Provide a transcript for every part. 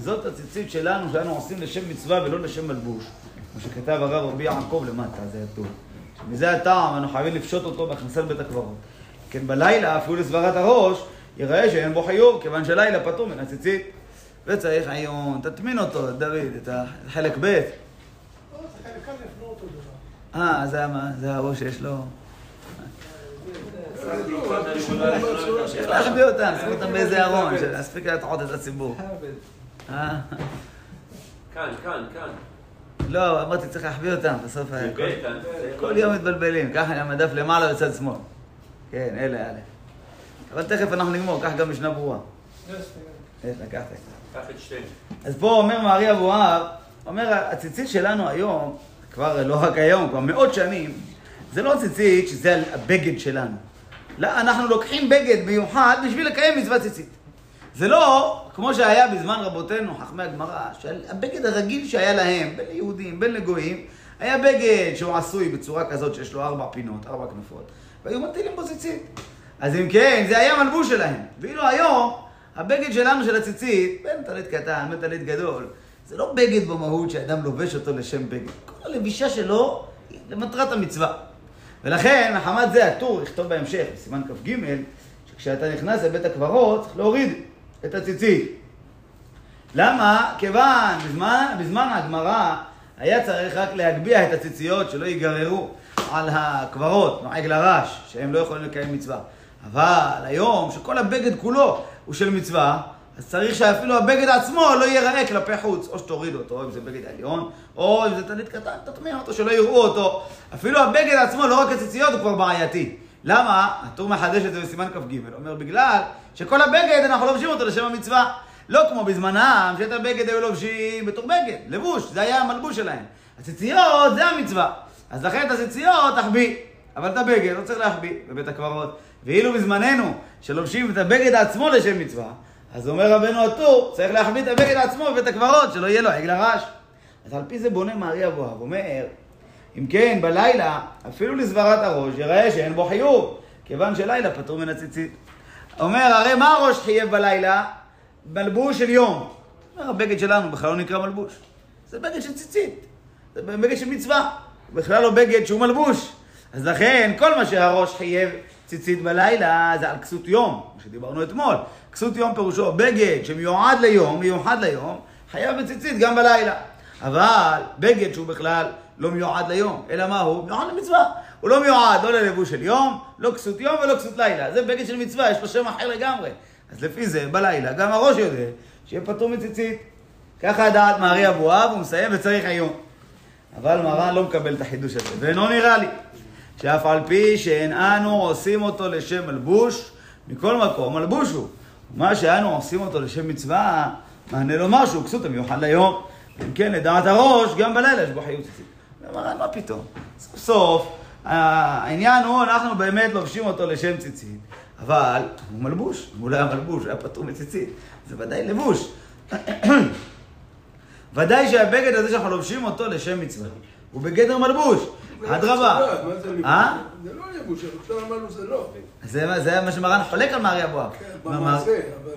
זאת הציצית שלנו, שאנו עושים לשם מצווה ולא לשם מלבוש. כמו שכתב הרב רבי יעקב למטה, זה הטוב. מזה הטעם, אנו חייבים לפשוט אותו בהכנסה לבית הקברות. כן, בלילה, אפילו לסברת הראש, ייראה שאין בו חיוב, כיוון שלילה פטור מן הציצית. וצריך עיון, תטמין אותו, דוד, את החלק ב'. אה, זה, זה הראש שיש לו... צריך להחביא אותם, שים אותם באיזה ארון, שיספיק להטעות את הציבור. אה? כאן, כאן, כאן. לא, אמרתי צריך להחביא אותם, בסוף... כל יום מתבלבלים, ככה המדף למעלה בצד שמאל. כן, אלה, אלה. אבל תכף אנחנו נגמור, קח גם משנה ברורה. יש, לקחת. קח את שתיהן. אז פה אומר מארי אבואב, אומר, הציצית שלנו היום, כבר לא רק היום, כבר מאות שנים, זה לא ציצית שזה הבגד שלנו. לא, אנחנו לוקחים בגד מיוחד בשביל לקיים מצוות ציצית. זה לא כמו שהיה בזמן רבותינו, חכמי הגמרא, שהבגד הרגיל שהיה להם, בין ליהודים, בין לגויים, היה בגד שהוא עשוי בצורה כזאת שיש לו ארבע פינות, ארבע כנפות, והיו מטילים בו ציצית. אז אם כן, זה היה מלבוש שלהם. ואילו היום, הבגד שלנו של הציצית, בין טלית קטן, בין טלית גדול, זה לא בגד במהות שאדם לובש אותו לשם בגד. כל הלבישה שלו היא למטרת המצווה. ולכן, מחמת זה הטור יכתוב בהמשך, בסימן כ"ג, שכשאתה נכנס לבית הקברות, צריך להוריד את הציצית. למה? כיוון בזמן, בזמן הגמרא היה צריך רק להגביה את הציציות שלא ייגררו על הקברות, נוהג לרש, שהם לא יכולים לקיים מצווה. אבל היום, שכל הבגד כולו הוא של מצווה, אז צריך שאפילו הבגד עצמו לא ייראה כלפי חוץ. או שתוריד אותו, אם זה בגד עליון, או אם זה טלית קטן, תטמיע אותו, שלא יראו אותו. אפילו הבגד עצמו, לא רק הציציות, הוא כבר בעייתי. למה? הטור מחדש את זה בסימן כ"ג. אומר, בגלל שכל הבגד, אנחנו לובשים אותו לשם המצווה. לא כמו בזמנם, שאת הבגד היו לובשים בתור בגד, לבוש, זה היה המלבוש שלהם. הציציות זה המצווה. אז לכן את הציציות תחביא. אבל את הבגד לא צריך להחביא בבית הקברות. ואילו בזמננו, שלובשים את הבגד עצמו לשם מצווה, אז אומר רבנו הטור, צריך להחביא את הבגד עצמו בבית הקברות, שלא יהיה לו עגל הרש. אז על פי זה בונה מארי אבוהב, אומר, אם כן, בלילה, אפילו לסברת הראש, יראה שאין בו חיוב, כיוון שלילה פטור מן הציצית. אומר, הרי מה הראש חייב בלילה? מלבוש של יום. אומר, הבגד שלנו בכלל לא נקרא מלבוש. זה בגד של ציצית. זה בגד של מצווה. בכלל לא בגד שהוא מלבוש. אז לכן, כל מה שהראש חייב ציצית בלילה, זה על כסות יום, כמו שדיברנו אתמול. כסות יום פירושו בגד שמיועד ליום, מיוחד ליום, חייב בציצית גם בלילה. אבל בגד שהוא בכלל לא מיועד ליום, אלא מה הוא? מיועד למצווה. הוא לא מיועד לא ללבוש של יום, לא כסות יום ולא כסות לילה. זה בגד של מצווה, יש לו שם אחר לגמרי. אז לפי זה, בלילה, גם הראש יודע שיהיה פטור מציצית. ככה הדעת מארי אבואב, הוא מסיים וצריך עיון. אבל מרן לא מקבל את החידוש הזה, ואינו נראה לי שאף על פי שאין אנו עושים אותו לשם מלבוש, מכל מקום מלבוש הוא. מה שאנו עושים אותו לשם מצווה, מענה לו משהו, כסות המיוחד ליום. אם כן, לדעת הראש, גם בלילה יש בו חיות ציצית. מרן, מה פתאום? סוף סוף, העניין הוא, אנחנו באמת לובשים אותו לשם ציצית, אבל הוא מלבוש, הוא לא היה מלבוש, הוא היה פטור מציצית. זה ודאי לבוש. ודאי שהבגד הזה שאנחנו לובשים אותו לשם מצווה, הוא בגדר מלבוש. אדרבה. אה? זה לא לבוש, עכשיו אמרנו זה לא. זה מה שמרן חולק על מארי אבואב. כן, במעשה, אבל...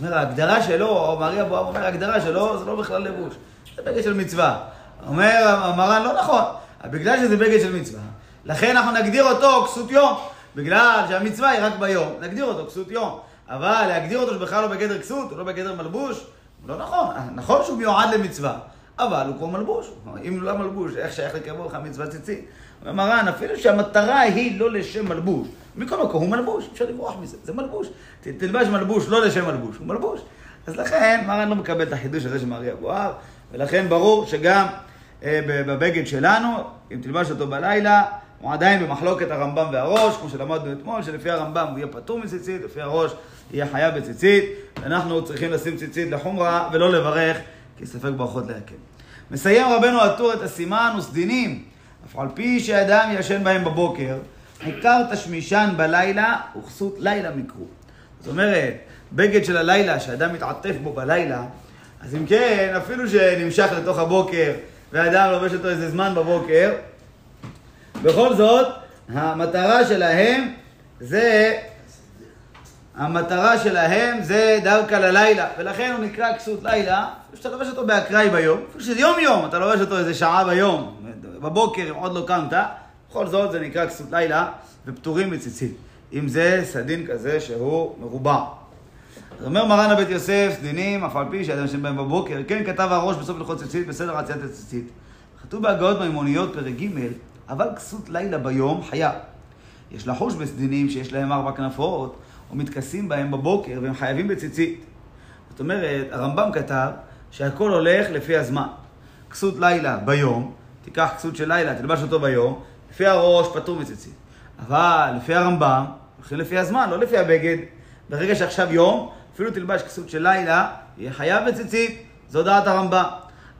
אומר, ההגדרה שלו, מארי אבואב אומר, ההגדרה שלו זה לא בכלל לבוש. זה בגד של מצווה. אומר מרן, לא נכון. בגלל שזה בגד של מצווה, לכן אנחנו נגדיר אותו כסות יום. בגלל שהמצווה היא רק ביום, נגדיר אותו כסות יום. אבל להגדיר אותו שבכלל לא בגדר כסות, הוא לא בגדר מלבוש, לא נכון. נכון שהוא מיועד למצווה, אבל הוא כבר מלבוש. אם לא מלבוש, איך שייך לקרוא לך מצווה ציצית? אומר מרן, אפילו שהמטרה היא לא לשם מלבוש, מכל מקום הוא מלבוש, אפשר לברוח מזה, זה מלבוש. תלבש מלבוש לא לשם מלבוש, הוא מלבוש. אז לכן מרן לא מקבל את החידוש הזה של מארי אבואב, ולכן ברור שגם בבגד שלנו, אם תלבש אותו בלילה, הוא עדיין במחלוקת הרמב"ם והראש, כמו שלמדנו אתמול, שלפי הרמב"ם הוא יהיה פטור מציצית, לפי הראש יהיה חייב בציצית, ואנחנו צריכים לשים ציצית לחומרה ולא לברך, כי ספק ברכות להקל. מסיים רבנו הטור את הסימן וסדינים, אף על פי שאדם ישן בהם בבוקר, עיקר תשמישן בלילה וכסות לילה מקרו. זאת אומרת, בגד של הלילה, שאדם מתעטף בו בלילה, אז אם כן, אפילו שנמשך לתוך הבוקר, ואדם לובש אותו איזה זמן בבוקר, בכל זאת, המטרה שלהם זה המטרה שלהם זה דווקא ללילה, ולכן הוא נקרא כסות לילה, שאתה לובש אותו באקראי ביום, אפילו שזה יום יום, אתה לובש אותו איזה שעה ביום, בבוקר, אם עוד לא קמת, בכל זאת זה נקרא כסות לילה, ופטורים מציצית. אם זה סדין כזה שהוא מרובע. אז אומר מרן הבית יוסף, סדינים, אף על פי שאדם ישן בהם בבוקר, כן כתב הראש בסוף הלכות ציצית, בסדר עציית הציצית. כתוב בהגאות מימוניות, פרק ג', אבל כסות לילה ביום חיה. יש לחוש בסדינים שיש להם ארבע כנפות, ומתכסים בהם בבוקר, והם חייבים בציצית. זאת אומרת, הרמב"ם כתב שהכל הולך לפי הזמן. כסות לילה ביום, תיקח כסות של לילה, תלבש אותו ביום, לפי הראש פטור מציצית. אבל לפי הרמב"ם, הולכים לפי הזמן, לא לפי הבגד. ברגע שעכשיו יום, אפילו תלבש כסות של לילה, יהיה חייב בציצית, זו דעת הרמב"ם.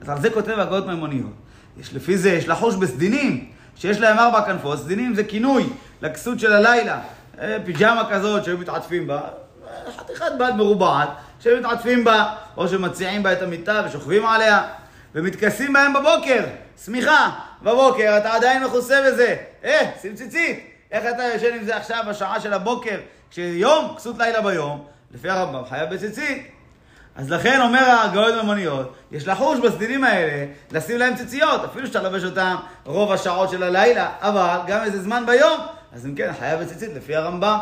אז על זה כותב הגאות מימוניות. יש לפי זה, יש לחוש בסדינים, שיש להם ארבע כנפות, סדינים זה כינוי לכסות של הלילה. אה, פיג'מה כזאת שהיו מתעטפים בה, חתיכת בד מרובעת, שהיו מתעטפים בה, או שמציעים בה את המיטה ושוכבים עליה, ומתכסים בהם בבוקר, שמיכה, בבוקר, אתה עדיין מכוסה בזה, אה, שים ציצית, איך אתה ישן עם זה עכשיו בשעה של הבוקר, כשיום, כסות לילה ביום, לפי הרמב"ם חייב בציצית. אז לכן אומר הגאון ממוניות, יש לחוש בסדינים האלה לשים להם ציציות, אפילו שאתה לובש אותם רוב השעות של הלילה, אבל גם איזה זמן ביום, אז אם כן, חייב בציצית לפי הרמב"ם.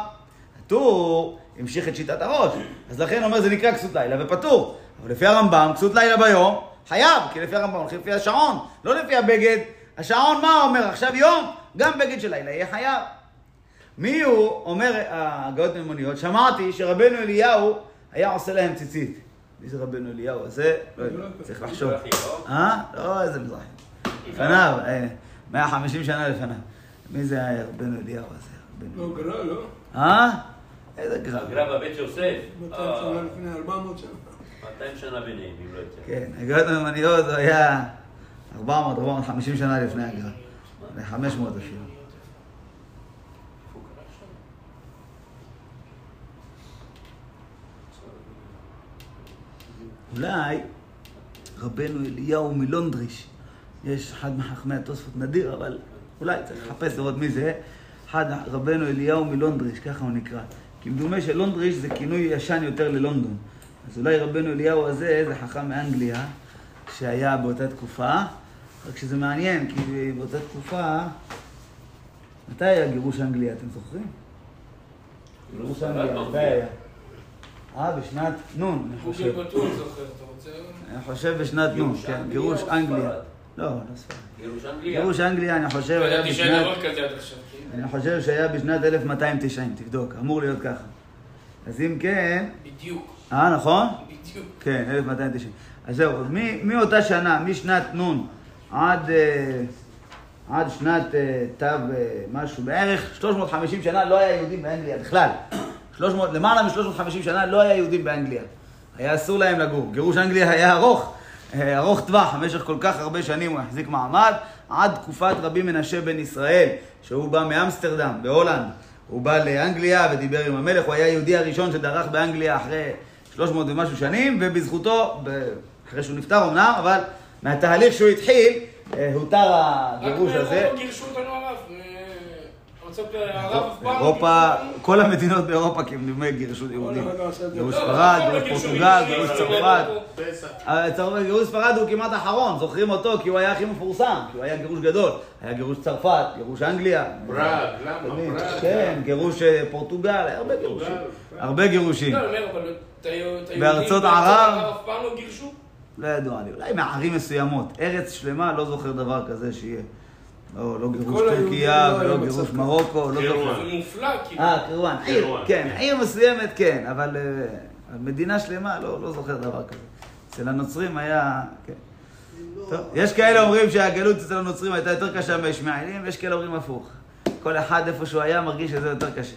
הטור המשיך את שיטת הראש, אז לכן אומר זה נקרא כסות לילה ופטור. אבל לפי הרמב"ם, כסות לילה ביום, חייב, כי לפי הרמב"ם הולכים לפי השעון, לא לפי הבגד. השעון מה אומר? עכשיו יום, גם בגד של לילה יהיה חייב. מי הוא, אומר הגאות ממוניות, שמעתי שרבנו אליהו היה עושה להם ציצית. מי זה רבנו אליהו הזה? לא יודע, צריך לחשוב. אה? לא, איזה מזרחי. לפניו, 150 שנה לפניו. מי זה היה רבנו אליהו הזה? לא, גרע, לא? אה? איזה גרב. הגרב בבית יוסף. 200 שנה לפני 400 שנה. 200 שנה ביניהם, אם לא יותר. כן, הגאות ממניות זה היה 400, 450 שנה לפני הגרב. 500 אפילו. אולי רבנו אליהו מלונדריש, יש אחד מחכמי התוספות נדיר, אבל אולי צריך לחפש לראות מי זה, אחד רבנו אליהו מלונדריש, ככה הוא נקרא. כי מדומה שלונדריש זה כינוי ישן יותר ללונדון. אז אולי רבנו אליהו הזה זה חכם מאנגליה, שהיה באותה תקופה, רק שזה מעניין, כי באותה תקופה, מתי היה גירוש אנגליה, אתם זוכרים? גירוש אנגליה, מתי היה? אה, בשנת נון, אני חושב. אני חושב בשנת נון, כן, גירוש אנגליה. לא, לא ספרד. גירוש אנגליה. גירוש אנגליה, אני חושב, לא היה ידעתי שאין בשנת... דבר כזה עד עכשיו. כאילו. אני חושב שהיה בשנת 1290, תבדוק, אמור להיות ככה. אז אם כן... בדיוק, אה, נכון? בדיוק. כן, 1290. אז זהו, מאותה שנה, משנת נון עד, אה, עד שנת אה, תו אה, משהו, בערך 350 שנה לא היה יהודים באנגליה בכלל. 300, למעלה מ-350 שנה לא היה יהודים באנגליה. היה אסור להם לגור. גירוש אנגליה היה ארוך, אה, ארוך טווח, במשך כל כך הרבה שנים הוא החזיק מעמד, עד תקופת רבי מנשה בן ישראל, שהוא בא מאמסטרדם, בהולנד. הוא בא לאנגליה ודיבר עם המלך, הוא היה היהודי הראשון שדרך באנגליה אחרי 300 ומשהו שנים, ובזכותו, אחרי שהוא נפטר אמנם, אבל מהתהליך שהוא התחיל, אה, הותר הגירוש רק הזה. באירופה גירשו אותנו הרב. אה, ארצות הרב אף פעם אירופה, גירשו אותנו. כל המדינות באירופה כמדומה גירשו יהודים. אחד לא עשה את זה. גירוש ספרד, לא גירוש גירשו פורטוגל, יהודים, גירוש צרפת. צרפת, גירוש ספרד הוא כמעט אחרון, זוכרים אותו כי הוא היה הכי מפורסם, כי הוא היה גירוש גדול. היה גירוש צרפת, גירוש אנגליה. פראג, למה? פראג. כן, גירוש אה, פורטוגל, הרבה גירושים. הרבה גירושים. לא, אני אומר, אבל את ה- את היהודים בארצות ערב. לא גירשו? לא ידוע לי, אולי מערים מסוימות. ארץ שלמה, לא זוכר דבר כזה שיהיה. לא, לא גירוש טורקיה לא ולא גירוש. מרוקו, לא. זוכר. זה מופלא, כאילו. אה, קירואן, עיר, כן, כן. עיר מסוימת כן, אבל אה, מדינה שלמה, לא לא זוכר דבר כזה. אצל הנוצרים היה, כן. טוב, יש כאלה אומרים שהגלות אצל הנוצרים הייתה יותר קשה מהישמעאלים, ויש כאלה אומרים הפוך. כל אחד איפה שהוא היה מרגיש שזה יותר קשה.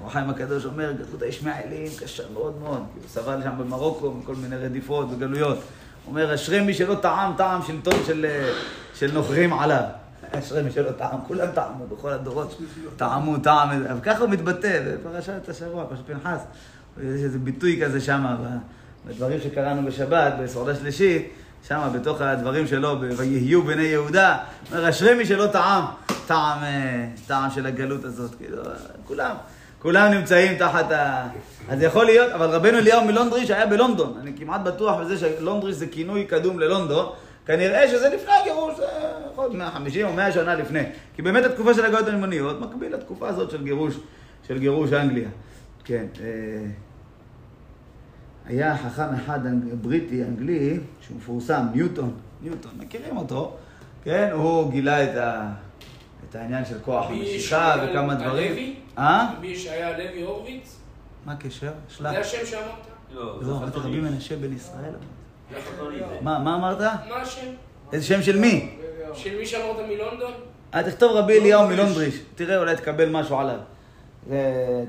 אור החיים הקדוש אומר, גלות הישמעאלים קשה מאוד מאוד, הוא סבל שם במרוקו מכל מיני רדיפות וגלויות. הוא אומר, אשרי מי שלא טעם טעם שלטון של, אה, של נוכרים עליו. אשרי מי שלא טעם, כולם טעמו בכל הדורות, טעמו טעם, אבל ככה הוא מתבטא, בפרשת השבוע, פרשת פנחס. יש איזה ביטוי כזה שם, בדברים שקראנו בשבת, בסעודה שלישית, שם בתוך הדברים שלו, ויהיו בני יהודה, אומר, אשרי מי שלא טעם, טעם, אה, טעם של הגלות הזאת, כאילו, כולם, כולם נמצאים תחת ה... אז יכול להיות, אבל רבנו אליהו מלונדריש היה בלונדון. אני כמעט בטוח בזה שלונדריש זה כינוי קדום ללונדון. כנראה שזה לפני הגירוש, זה יכול להיות 150 או 100 שנה לפני. כי באמת התקופה של הגאיות האלמוניות מקביל לתקופה הזאת של גירוש, של גירוש אנגליה. כן. אה, היה חכם אחד. בריטי, אנגלי, שהוא מפורסם, ניוטון, ניוטון, מכירים אותו, כן? הוא גילה את, ה... את העניין של כוח המשיכה וכמה הלוי? דברים. אה? רבי ישעיה הלוי הורוביץ? מה הקשר? זה שלח. השם שאמרת? לא, זה לא, אמרתי רבי חזוני. מנשה בן ישראל. מה, מה אמרת? מה השם? איזה שם של מי? של מי שאמרת מלונדון? אה, תכתוב רבי אליהו מלונדריש, תראה אולי תקבל משהו עליו. זה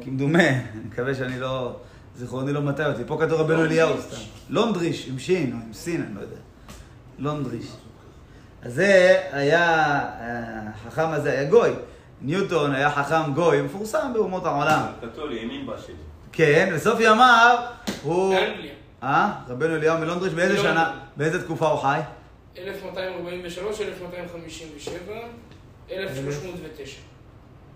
כמדומה, אני מקווה שאני לא... זיכרוני לא מטעה אותי. פה כתוב רבנו אליהו סתם. לונדריש, עם שין או עם סין, אני לא יודע. לונדריש. אז זה היה, החכם הזה היה גוי. ניוטון היה חכם גוי, מפורסם באומות העולם. קתולי, האמין בשם. כן, בסוף ימיו הוא... באנגליה. אה? רבנו אליהו מלונדריש, באיזה מלונדון. שנה? באיזה תקופה הוא חי? 1243, 1257, 1309.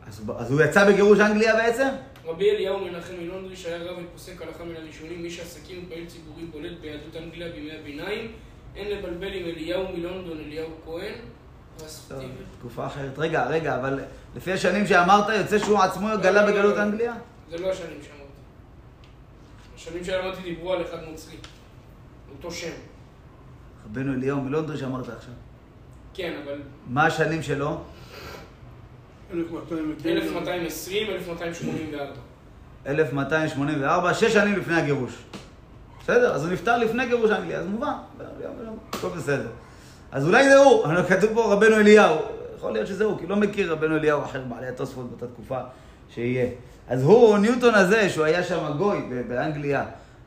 אז, אז הוא יצא בגירוש אנגליה בעצם? רבי אליהו מנחם מלונדריש היה רב ופוסק הלכה מן הראשונים, איש עסקים ופעיל ציבורי בולט ביהדות אנגליה בימי הביניים. אין לבלבל עם אליהו מלונדון, אליהו כהן. רסטיבל. תקופה אחרת. רגע, רגע, אבל לפי השנים שאמרת, יוצא שהוא עצמו גלה בגלות אנגליה? זה לא השנים שאמרתי. השנים שאמרתי דיברו על אחד נוצרי. אותו שם. רבנו אליהו מלונדריש אמרת עכשיו. כן, אבל מה השנים שלו? 1220, 1284. 1284, שש שנים לפני הגירוש. בסדר? אז הוא נפטר לפני גירוש אנגליה, אז מובן. הכל בסדר. אז אולי זה הוא, אבל כתוב פה רבנו אליהו. יכול להיות שזה הוא, כי לא מכיר רבנו אליהו אחר בעלי התוספות באותה תקופה שיהיה. אז הוא, ניוטון הזה, שהוא היה שם גוי באנגליה,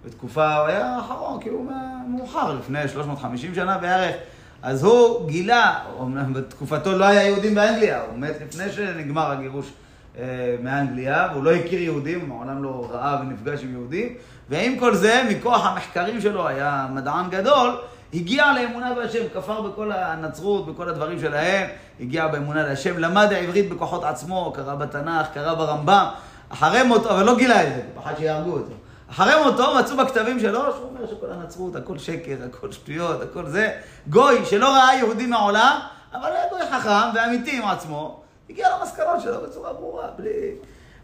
בתקופה, הוא היה האחרון, כאילו מאוחר, לפני 350 שנה בערך. אז הוא גילה, אומנם בתקופתו לא היה יהודים באנגליה, הוא מת לפני שנגמר הגירוש אה, מאנגליה, והוא לא הכיר יהודים, מעולם לא ראה ונפגש עם יהודים, ועם כל זה, מכוח המחקרים שלו, היה מדען גדול, הגיע לאמונה בהשם, כפר בכל הנצרות, בכל הדברים שלהם, הגיע באמונה להשם, למד העברית בכוחות עצמו, קרא בתנ"ך, קרא ברמב"ם, אחרי מותו, אבל לא גילה את זה, פחד שיהרגו אותו. אחרי מותו מצאו בכתבים שלו שהוא אומר שכל הנצרות, הכל שקר, הכל שטויות, הכל זה. גוי שלא ראה יהודי מעולם, אבל היה גוי חכם ואמיתי עם עצמו, הגיע למסקנות שלו בצורה ברורה, בלי,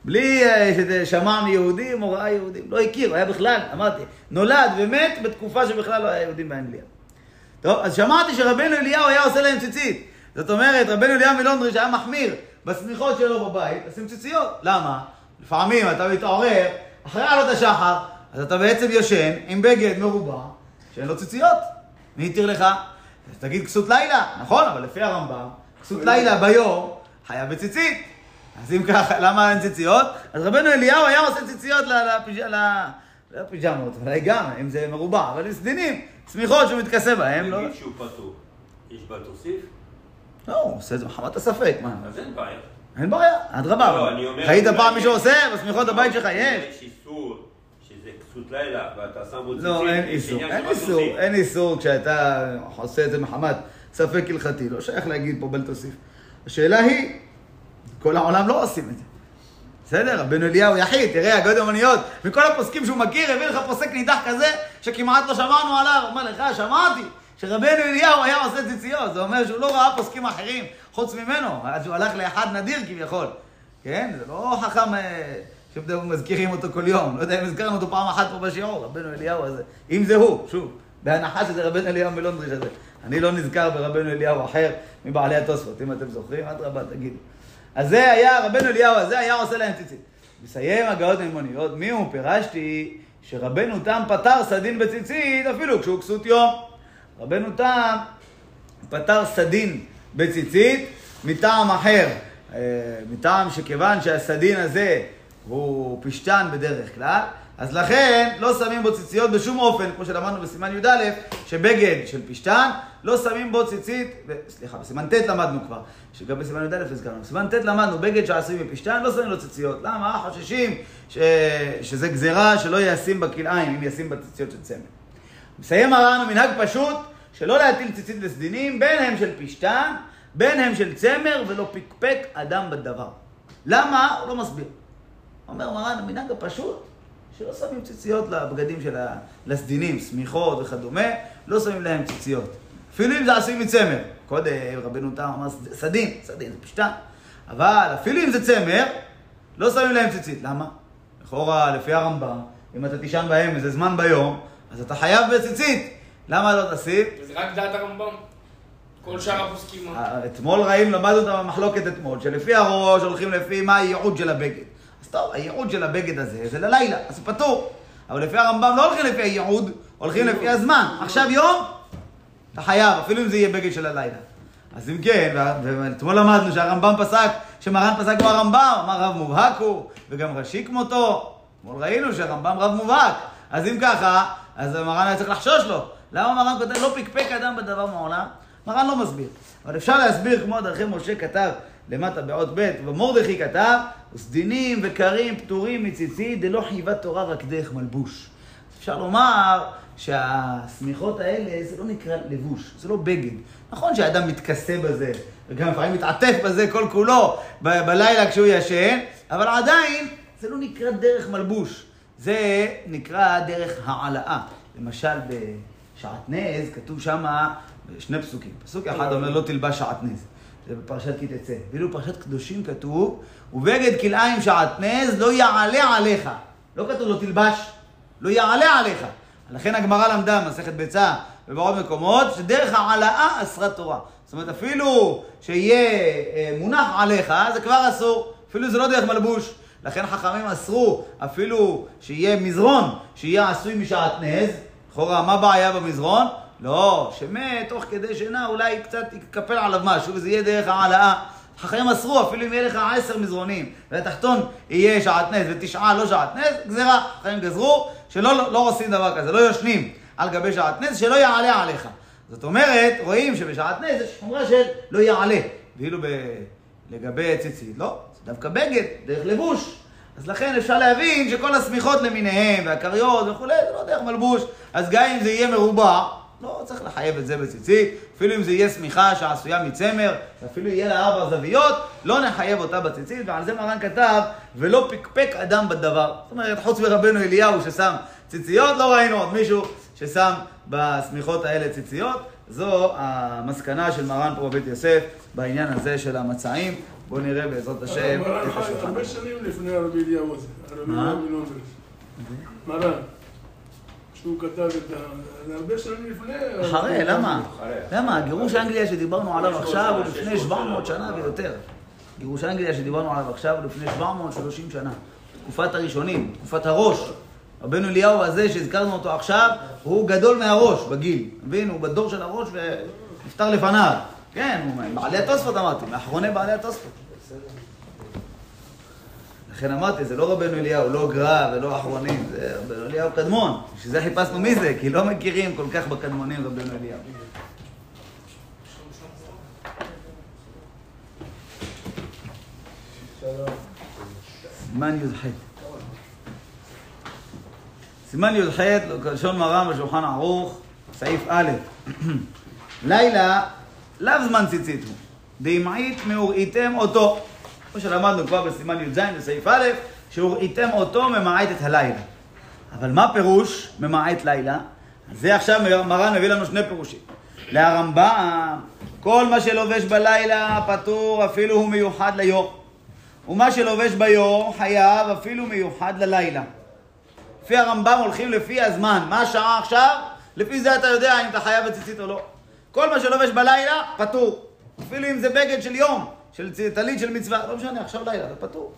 בלי אה, שזה שמע מיהודים או ראה יהודים. לא הכיר, היה בכלל, אמרתי, נולד ומת בתקופה שבכלל לא היה יהודים באנגליה. טוב, אז שמעתי שרבנו אליהו היה עושה להם ציצית. זאת אומרת, רבנו אליהו מלונדריש היה מחמיר בסמיכות שלו בבית, לשים ציציות. למה? לפעמים אתה מתעורר, אחרי עלות השחר, אז אתה בעצם יושן עם בגד מרובע שאין לו ציציות. מי התיר לך? תגיד כסות לילה, נכון, אבל לפי הרמב"ם, כסות לילה ביום חייב בציצית. אז אם ככה, למה אין ציציות? אז רבנו אליהו היה עושה ציציות ל- לפיג'- ל- לא פיג'מות, אולי גם, אם זה מרובע, אבל סדינים, שמיכות שהוא מתכסה בהם, לא... נגיד שהוא פטור. יש בה תוסיף? לא, הוא עושה את זה מחמת הספק, מה? אז אין בעיה. אין בעיה, אדרבה. לא, אני אומר- ראית אולי פעם יש- מישהו עושה בשמיכות הבית שלך? יש. יש איסור שזה כסות לילה ואתה שם בו ציצית. לא, אין איסור. אין איסור. אין איסור כשאתה עושה את זה מחמת ספק הלכתי. לא שייך להגיד פה בל תוסיף. השאלה היא, כל העולם לא עושים את זה. בסדר, רבנו אליהו יחיד, תראה, הגוד אמניות, מכל הפוסקים שהוא מכיר, הביא לך פוסק נידח כזה, שכמעט לא שמענו עליו. אומר לך, שמעתי, שרבנו אליהו היה עושה ציציות. זה אומר שהוא לא ראה פוסקים אחרים חוץ ממנו, אז הוא הלך לאחד נדיר כביכול. כן? זה לא חכם אה, שמזכירים אותו כל יום. לא יודע אם הזכרנו אותו פעם אחת פה בשיעור, רבנו אליהו הזה. אם זה הוא, שוב, בהנחה שזה רבנו אליהו מלונדריש הזה. אני לא נזכר ברבנו אליהו אחר מבעלי התוספות, אם אתם זוכרים, אדרבה, תגידו. אז זה היה, רבנו אליהו הזה היה עושה להם ציצית. מסיים הגאות מימוניות, מי הוא? פירשתי שרבנו תם פטר סדין בציצית אפילו כשהוא כסות יום. רבנו תם פטר סדין בציצית מטעם אחר. אה, מטעם שכיוון שהסדין הזה הוא פשטן בדרך כלל, אז לכן לא שמים בו ציציות בשום אופן, כמו שלמדנו בסימן י"א, שבגד של פשטן, לא שמים בו ציצית, ו- סליחה, בסימן ט' למדנו כבר, שגם בסימן י"א הזכרנו, בסימן ט' למדנו, בגד שעשוי מפשטן, לא שמים לו ציציות. למה? חוששים ש... שזה גזירה שלא ישים בכלאיים, אם ישים בציציות של צמר. מסיים הר"ן מנהג פשוט שלא להטיל ציצית לסדינים, בין הם של פשתן, בין הם של צמר, ולא פקפק אדם בדבר. למה? הוא לא מסביר. אומר מרן, המנהג הפשוט, שלא שמים ציציות לבגדים של ה... לסדינים, שמיכות וכדומה, לא שמים להם ציציות. אפילו אם זה עשוי מצמר. קודם רבנו תם אמר סדין, סדין זה פשטן. אבל אפילו אם זה צמר, לא שמים להם ציצית. למה? לכאורה, לפי הרמב"ם, אם אתה תישן בהם איזה זמן ביום, אז אתה חייב בציצית. למה לא תשים? וזה רק דעת הרמב"ם. כל שאר הפוסקים? אה, אתמול ראינו, למדנו את המחלוקת אתמול, שלפי הראש הולכים לפי מה הייעוד של הבגד. טוב, הייעוד של הבגד הזה זה ללילה, אז זה פטור. אבל לפי הרמב"ם לא הולכים לפי הייעוד, הולכים לפי הזמן. עכשיו יום, אתה חייב, אפילו אם זה יהיה בגד של הלילה. אז אם כן, ואתמול למדנו שהרמב"ם פסק, שמרן פסק כמו הרמב"ם, אמר רב מובהק הוא, וגם ראשי כמותו. אתמול ראינו שהרמב"ם רב מובהק. אז אם ככה, אז מרן היה צריך לחשוש לו. למה מרן כותב, לא פקפק אדם בדבר מעולם? מרן לא מסביר. אבל אפשר להסביר כמו דרכי משה כתב למטה באות ב', ומרדכי כתב, וסדינים וקרים פטורים מציצית דלא חייבת תורה רק דרך מלבוש. אפשר לומר שהשמיכות האלה זה לא נקרא לבוש, זה לא בגד. נכון שהאדם מתכסה בזה, וגם לפעמים מתעטף בזה כל כולו ב- בלילה כשהוא ישן, אבל עדיין זה לא נקרא דרך מלבוש, זה נקרא דרך העלאה. למשל בשעטנז כתוב שם שני פסוקים. פסוק אחד אומר לא תלבש שעטנז, זה בפרשת כי תצא. ואילו בפרשת קדושים כתוב, ובגד כלאיים שעטנז לא יעלה עליך. לא כתוב לא תלבש, לא יעלה עליך. לכן הגמרא למדה מסכת ביצה ובעוד מקומות, שדרך העלאה אסרה תורה. זאת אומרת, אפילו שיהיה אה, מונח עליך, זה כבר אסור. אפילו זה לא דרך מלבוש. לכן חכמים אסרו אפילו שיהיה מזרון, שיהיה עשוי משעטנז. לכאורה, מה הבעיה במזרון? לא, שמת תוך כדי שינה, אולי קצת יתקפל עליו משהו, וזה יהיה דרך העלאה. חכמים אסרו, אפילו אם יהיה לך עשר מזרונים, והתחתון יהיה שעטנז ותשעה לא שעטנז, גזירה. חכמים גזרו שלא לא, לא עושים דבר כזה, לא יושנים על גבי שעטנז, שלא יעלה עליך. זאת אומרת, רואים שבשעטנז יש חומרה של לא יעלה. ואילו ב... לגבי ציצית, לא, זה דווקא בגד, דרך לבוש. אז לכן אפשר להבין שכל השמיכות למיניהם, והכריות וכולי, זה לא דרך מלבוש. אז גם אם זה יהיה מרובע, לא צריך לחייב את זה בציצית, אפילו אם זה יהיה שמיכה שעשויה מצמר, ואפילו יהיה לה ארבע זוויות, לא נחייב אותה בציצית, ועל זה מרן כתב, ולא פקפק אדם בדבר. זאת אומרת, חוץ מרבנו אליהו ששם ציציות, לא ראינו עוד מישהו ששם בשמיכות האלה ציציות. זו המסקנה של מרן פה בבית יוסף בעניין הזה של המצעים. בואו נראה בעזרת השם את השולחן. הרבה שנים לפני הרבי אליהו הזה, הרבי מה? אליהו. מרן. שהוא כתב את ה... זה הרבה שנים לפני... אחרי, למה? אחרי. למה? גירוש אנגליה שדיברנו עליו עכשיו הוא לפני 700 שנה ויותר. גירוש אנגליה שדיברנו עליו עכשיו הוא לפני 730 שנה. תקופת הראשונים, תקופת הראש. רבנו אליהו הזה שהזכרנו אותו עכשיו, הוא גדול מהראש בגיל. מבין? הוא בדור של הראש ונפטר לפניו. כן, הוא בעלי התוספות אמרתי, מאחרוני בעלי התוספות. לכן אמרתי, זה לא רבנו אליהו, לא גר"א ולא אחרונים, זה רבנו אליהו קדמון. בשביל זה חיפשנו מי זה, כי לא מכירים כל כך בקדמונים רבנו אליהו. סימן י"ח. סימן י"ח, כלשון מרן בשולחן ערוך, סעיף א', לילה לאו זמן ציצית הוא, דאמעית מאוראיתם אותו. כמו שלמדנו כבר בסימן י"ז בסעיף א', שהוראיתם אותו ממעט את הלילה. אבל מה פירוש ממעט לילה? זה עכשיו מרן מביא לנו שני פירושים. להרמב"ם, כל מה שלובש בלילה פטור אפילו הוא מיוחד ליום. ומה שלובש ביום חייב אפילו מיוחד ללילה. לפי הרמב"ם הולכים לפי הזמן. מה השעה עכשיו? לפי זה אתה יודע אם אתה חייב בציצית או לא. כל מה שלובש בלילה, פטור. אפילו אם זה בגד של יום, של טלית של מצווה, לא משנה, עכשיו לילה, זה פטור.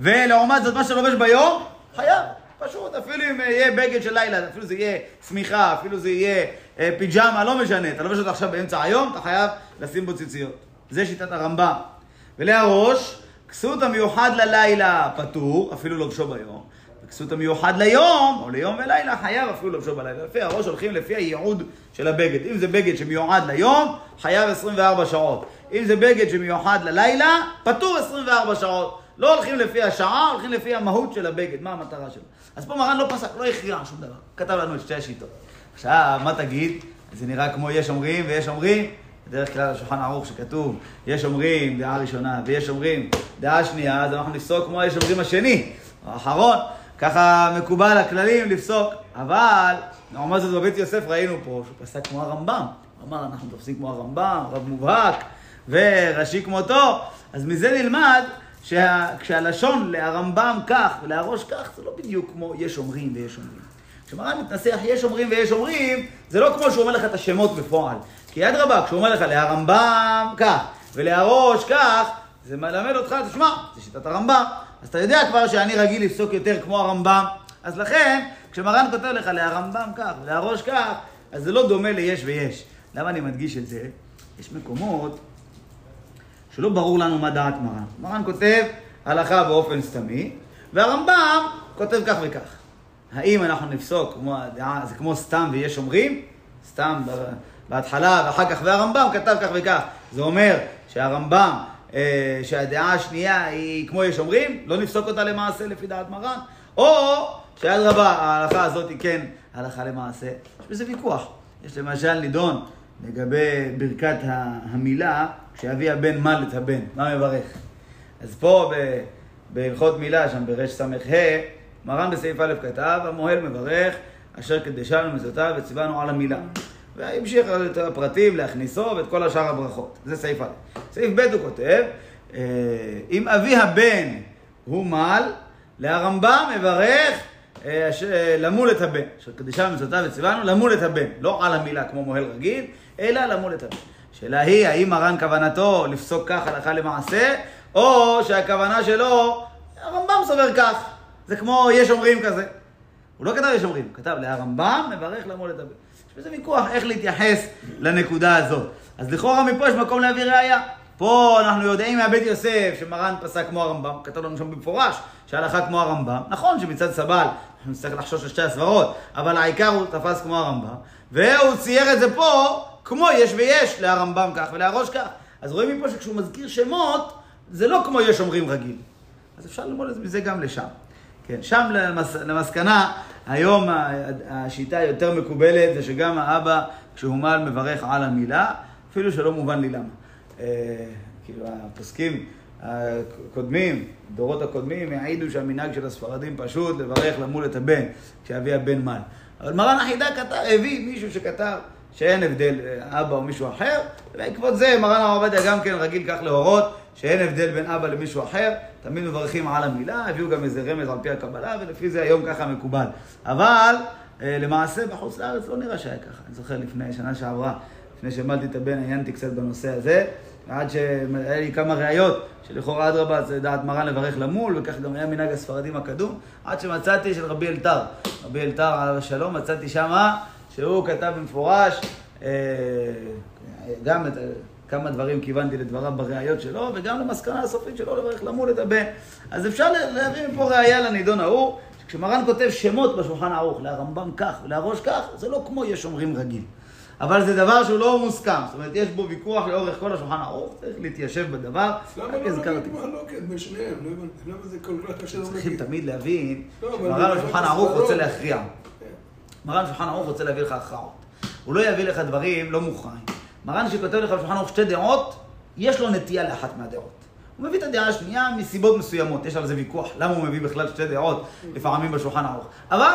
ולעומת זאת, מה שלובש ביום, חייב. פשוט, אפילו אם יהיה בגד של לילה, אפילו זה יהיה שמיכה, אפילו זה יהיה אה, פיג'מה, לא משנה. אתה לובש אותו עכשיו באמצע היום, אתה חייב לשים בו ציציות. זה שיטת הרמב"ם. ולהראש, כסות המיוחד ללילה פטור, אפילו לובשו ביום. וכסות המיוחד ליום, או ליום ולילה, חייב אפילו לובשו בלילה. לפי הראש הולכים לפי הייעוד של הבגד. אם זה בגד שמיועד ליום, חייב 24 שעות. אם זה בגד שמיוחד ללילה, פטור 24 שעות. לא הולכים לפי השעה, הולכים לפי המהות של הבגד, מה המטרה שלו. אז פה מרן לא פסק, לא הכריע שום דבר. כתב לנו את שתי השיטות. עכשיו, מה תגיד? זה נראה כמו יש אומרים ויש אומרים. בדרך כלל השולחן ערוך שכתוב, יש אומרים דעה ראשונה ויש אומרים דעה שנייה, אז אנחנו נפסוק כמו יש אומרים השני. האחרון. ככה מקובל הכללים לפסוק, אבל לעומת זאת בבית יוסף ראינו פה שהוא פסק כמו הרמב"ם. הוא אמר, אנחנו תופסים כמו הרמב"ם, רב מובהק וראשי כמותו. אז מזה נלמד שכשהלשון להרמב"ם כך ולהראש כך, זה לא בדיוק כמו יש אומרים ויש אומרים. כשמרן מתנסח יש אומרים ויש אומרים, זה לא כמו שהוא אומר לך את השמות בפועל. כי אדרבה, כשהוא אומר לך להרמב"ם כך ולהראש כך, זה מלמד אותך, תשמע, זה שיטת הרמב"ם. אז אתה יודע כבר שאני רגיל לפסוק יותר כמו הרמב"ם. אז לכן, כשמרן כותב לך להרמב"ם כך ולהראש כך, אז זה לא דומה ליש ויש. למה אני מדגיש את זה? יש מקומות שלא ברור לנו מה דעת מרן. מרן כותב הלכה באופן סתמי, והרמב"ם כותב כך וכך. האם אנחנו נפסוק כמו זה כמו סתם ויש אומרים? סתם בהתחלה ואחר כך, והרמב"ם כתב כך וכך. זה אומר שהרמב"ם, אה, שהדעה השנייה היא כמו יש אומרים, לא נפסוק אותה למעשה לפי דעת מרן, או שאדרבה, ההלכה הזאת היא כן הלכה למעשה. יש בזה ויכוח. יש למשל נידון לגבי ברכת המילה, כשאבי הבן מל את הבן, מה מברך? אז פה בהלכות מילה, שם ברס"ה, מרן בסעיף א' כתב, המוהל מברך, אשר קדשנו מצוותיו וציוונו על המילה. והמשיך את הפרטים להכניסו ואת כל השאר הברכות. זה סעיף א'. סעיף ב' הוא כותב, אה, אם אבי הבן הוא מל, להרמב"ם מברך אה, למול את הבן. אשר קדשנו מצוותיו וציוונו למול את הבן. לא על המילה כמו מוהל רגיל, אלא למול את הבן. השאלה היא, האם מרן כוונתו לפסוק כך הלכה למעשה, או שהכוונה שלו, הרמב"ם סובר כך. זה כמו יש אומרים כזה. הוא לא כתב יש אומרים, הוא כתב להרמב"ם מברך למול את הבן. יש בזה ויכוח איך להתייחס לנקודה הזאת. אז לכאורה מפה יש מקום להביא ראייה. פה אנחנו יודעים מהבית יוסף שמרן פסק כמו הרמב"ם, כתב לנו שם במפורש שהלכה כמו הרמב"ם. נכון שמצד סבל אנחנו נצטרך לחשוש לשתי הסברות, אבל העיקר הוא תפס כמו הרמב"ם, והוא צייר את זה פה כמו יש ויש, להרמב"ם כך ולהראש כך. אז רואים מפה שכשהוא מזכיר שמות, זה לא כמו יש אומרים רגיל. אז אפשר ללמוד את זה גם לשם. כן, שם למס, למסקנה, היום השיטה היותר מקובלת זה שגם האבא, כשהוא מל, מברך על המילה, אפילו שלא מובן לי למה. אה, כאילו, הפוסקים הקודמים, דורות הקודמים, העידו שהמנהג של הספרדים פשוט לברך למול את הבן, כשאבי הבן מל. אבל מרן החידה כתב, הביא מישהו שכתב שאין הבדל אה, אבא או מישהו אחר, ובעקבות זה מרן הרב עובדיה גם כן רגיל כך להורות שאין הבדל בין אבא למישהו אחר, תמיד מברכים על המילה, הביאו גם איזה רמז על פי הקבלה, ולפי זה היום ככה מקובל. אבל אה, למעשה בחוץ לארץ לא נראה שהיה ככה. אני זוכר לפני שנה שעברה, לפני שהמלתי את הבן, עיינתי קצת בנושא הזה, עד שהיה לי כמה ראיות, שלכאורה אדרבה זה דעת מרן לברך למול, וכך גם היה מנהג הספרדים הקדום, עד שמצאתי של רבי אלתר. רבי אלתר עליו השלום, מצאתי שמה שהוא כתב במפורש, אה, גם את... כמה דברים כיוונתי לדבריו בראיות שלו, וגם למסקנה הסופית שלו לברך למול את הבן. אז אפשר להביא מפה ראייה לנידון ההוא, שכשמרן כותב שמות בשולחן ערוך, להרמב"ם כך ולהראש כך, זה לא כמו יש אומרים רגיל. אבל זה דבר שהוא לא מוסכם, זאת אומרת, יש בו ויכוח לאורך כל השולחן ערוך, צריך להתיישב בדבר. למה לא להגיד מחלוקת בשניהם? לא למה זה כל כך קשה להגיד? צריכים תמיד להבין שמרן בשולחן ערוך רוצה להכריע. מרן בשולחן ערוך רוצה להביא לך הכרעות. הוא לא יביא לך דברים לא מוכרעים. מרן שכותב לך בשולחן ערוך שתי דעות, יש לו נטייה לאחת מהדעות. הוא מביא את הדעה השנייה מסיבות מסוימות, יש על זה ויכוח, למה הוא מביא בכלל שתי דעות לפעמים בשולחן ערוך. אבל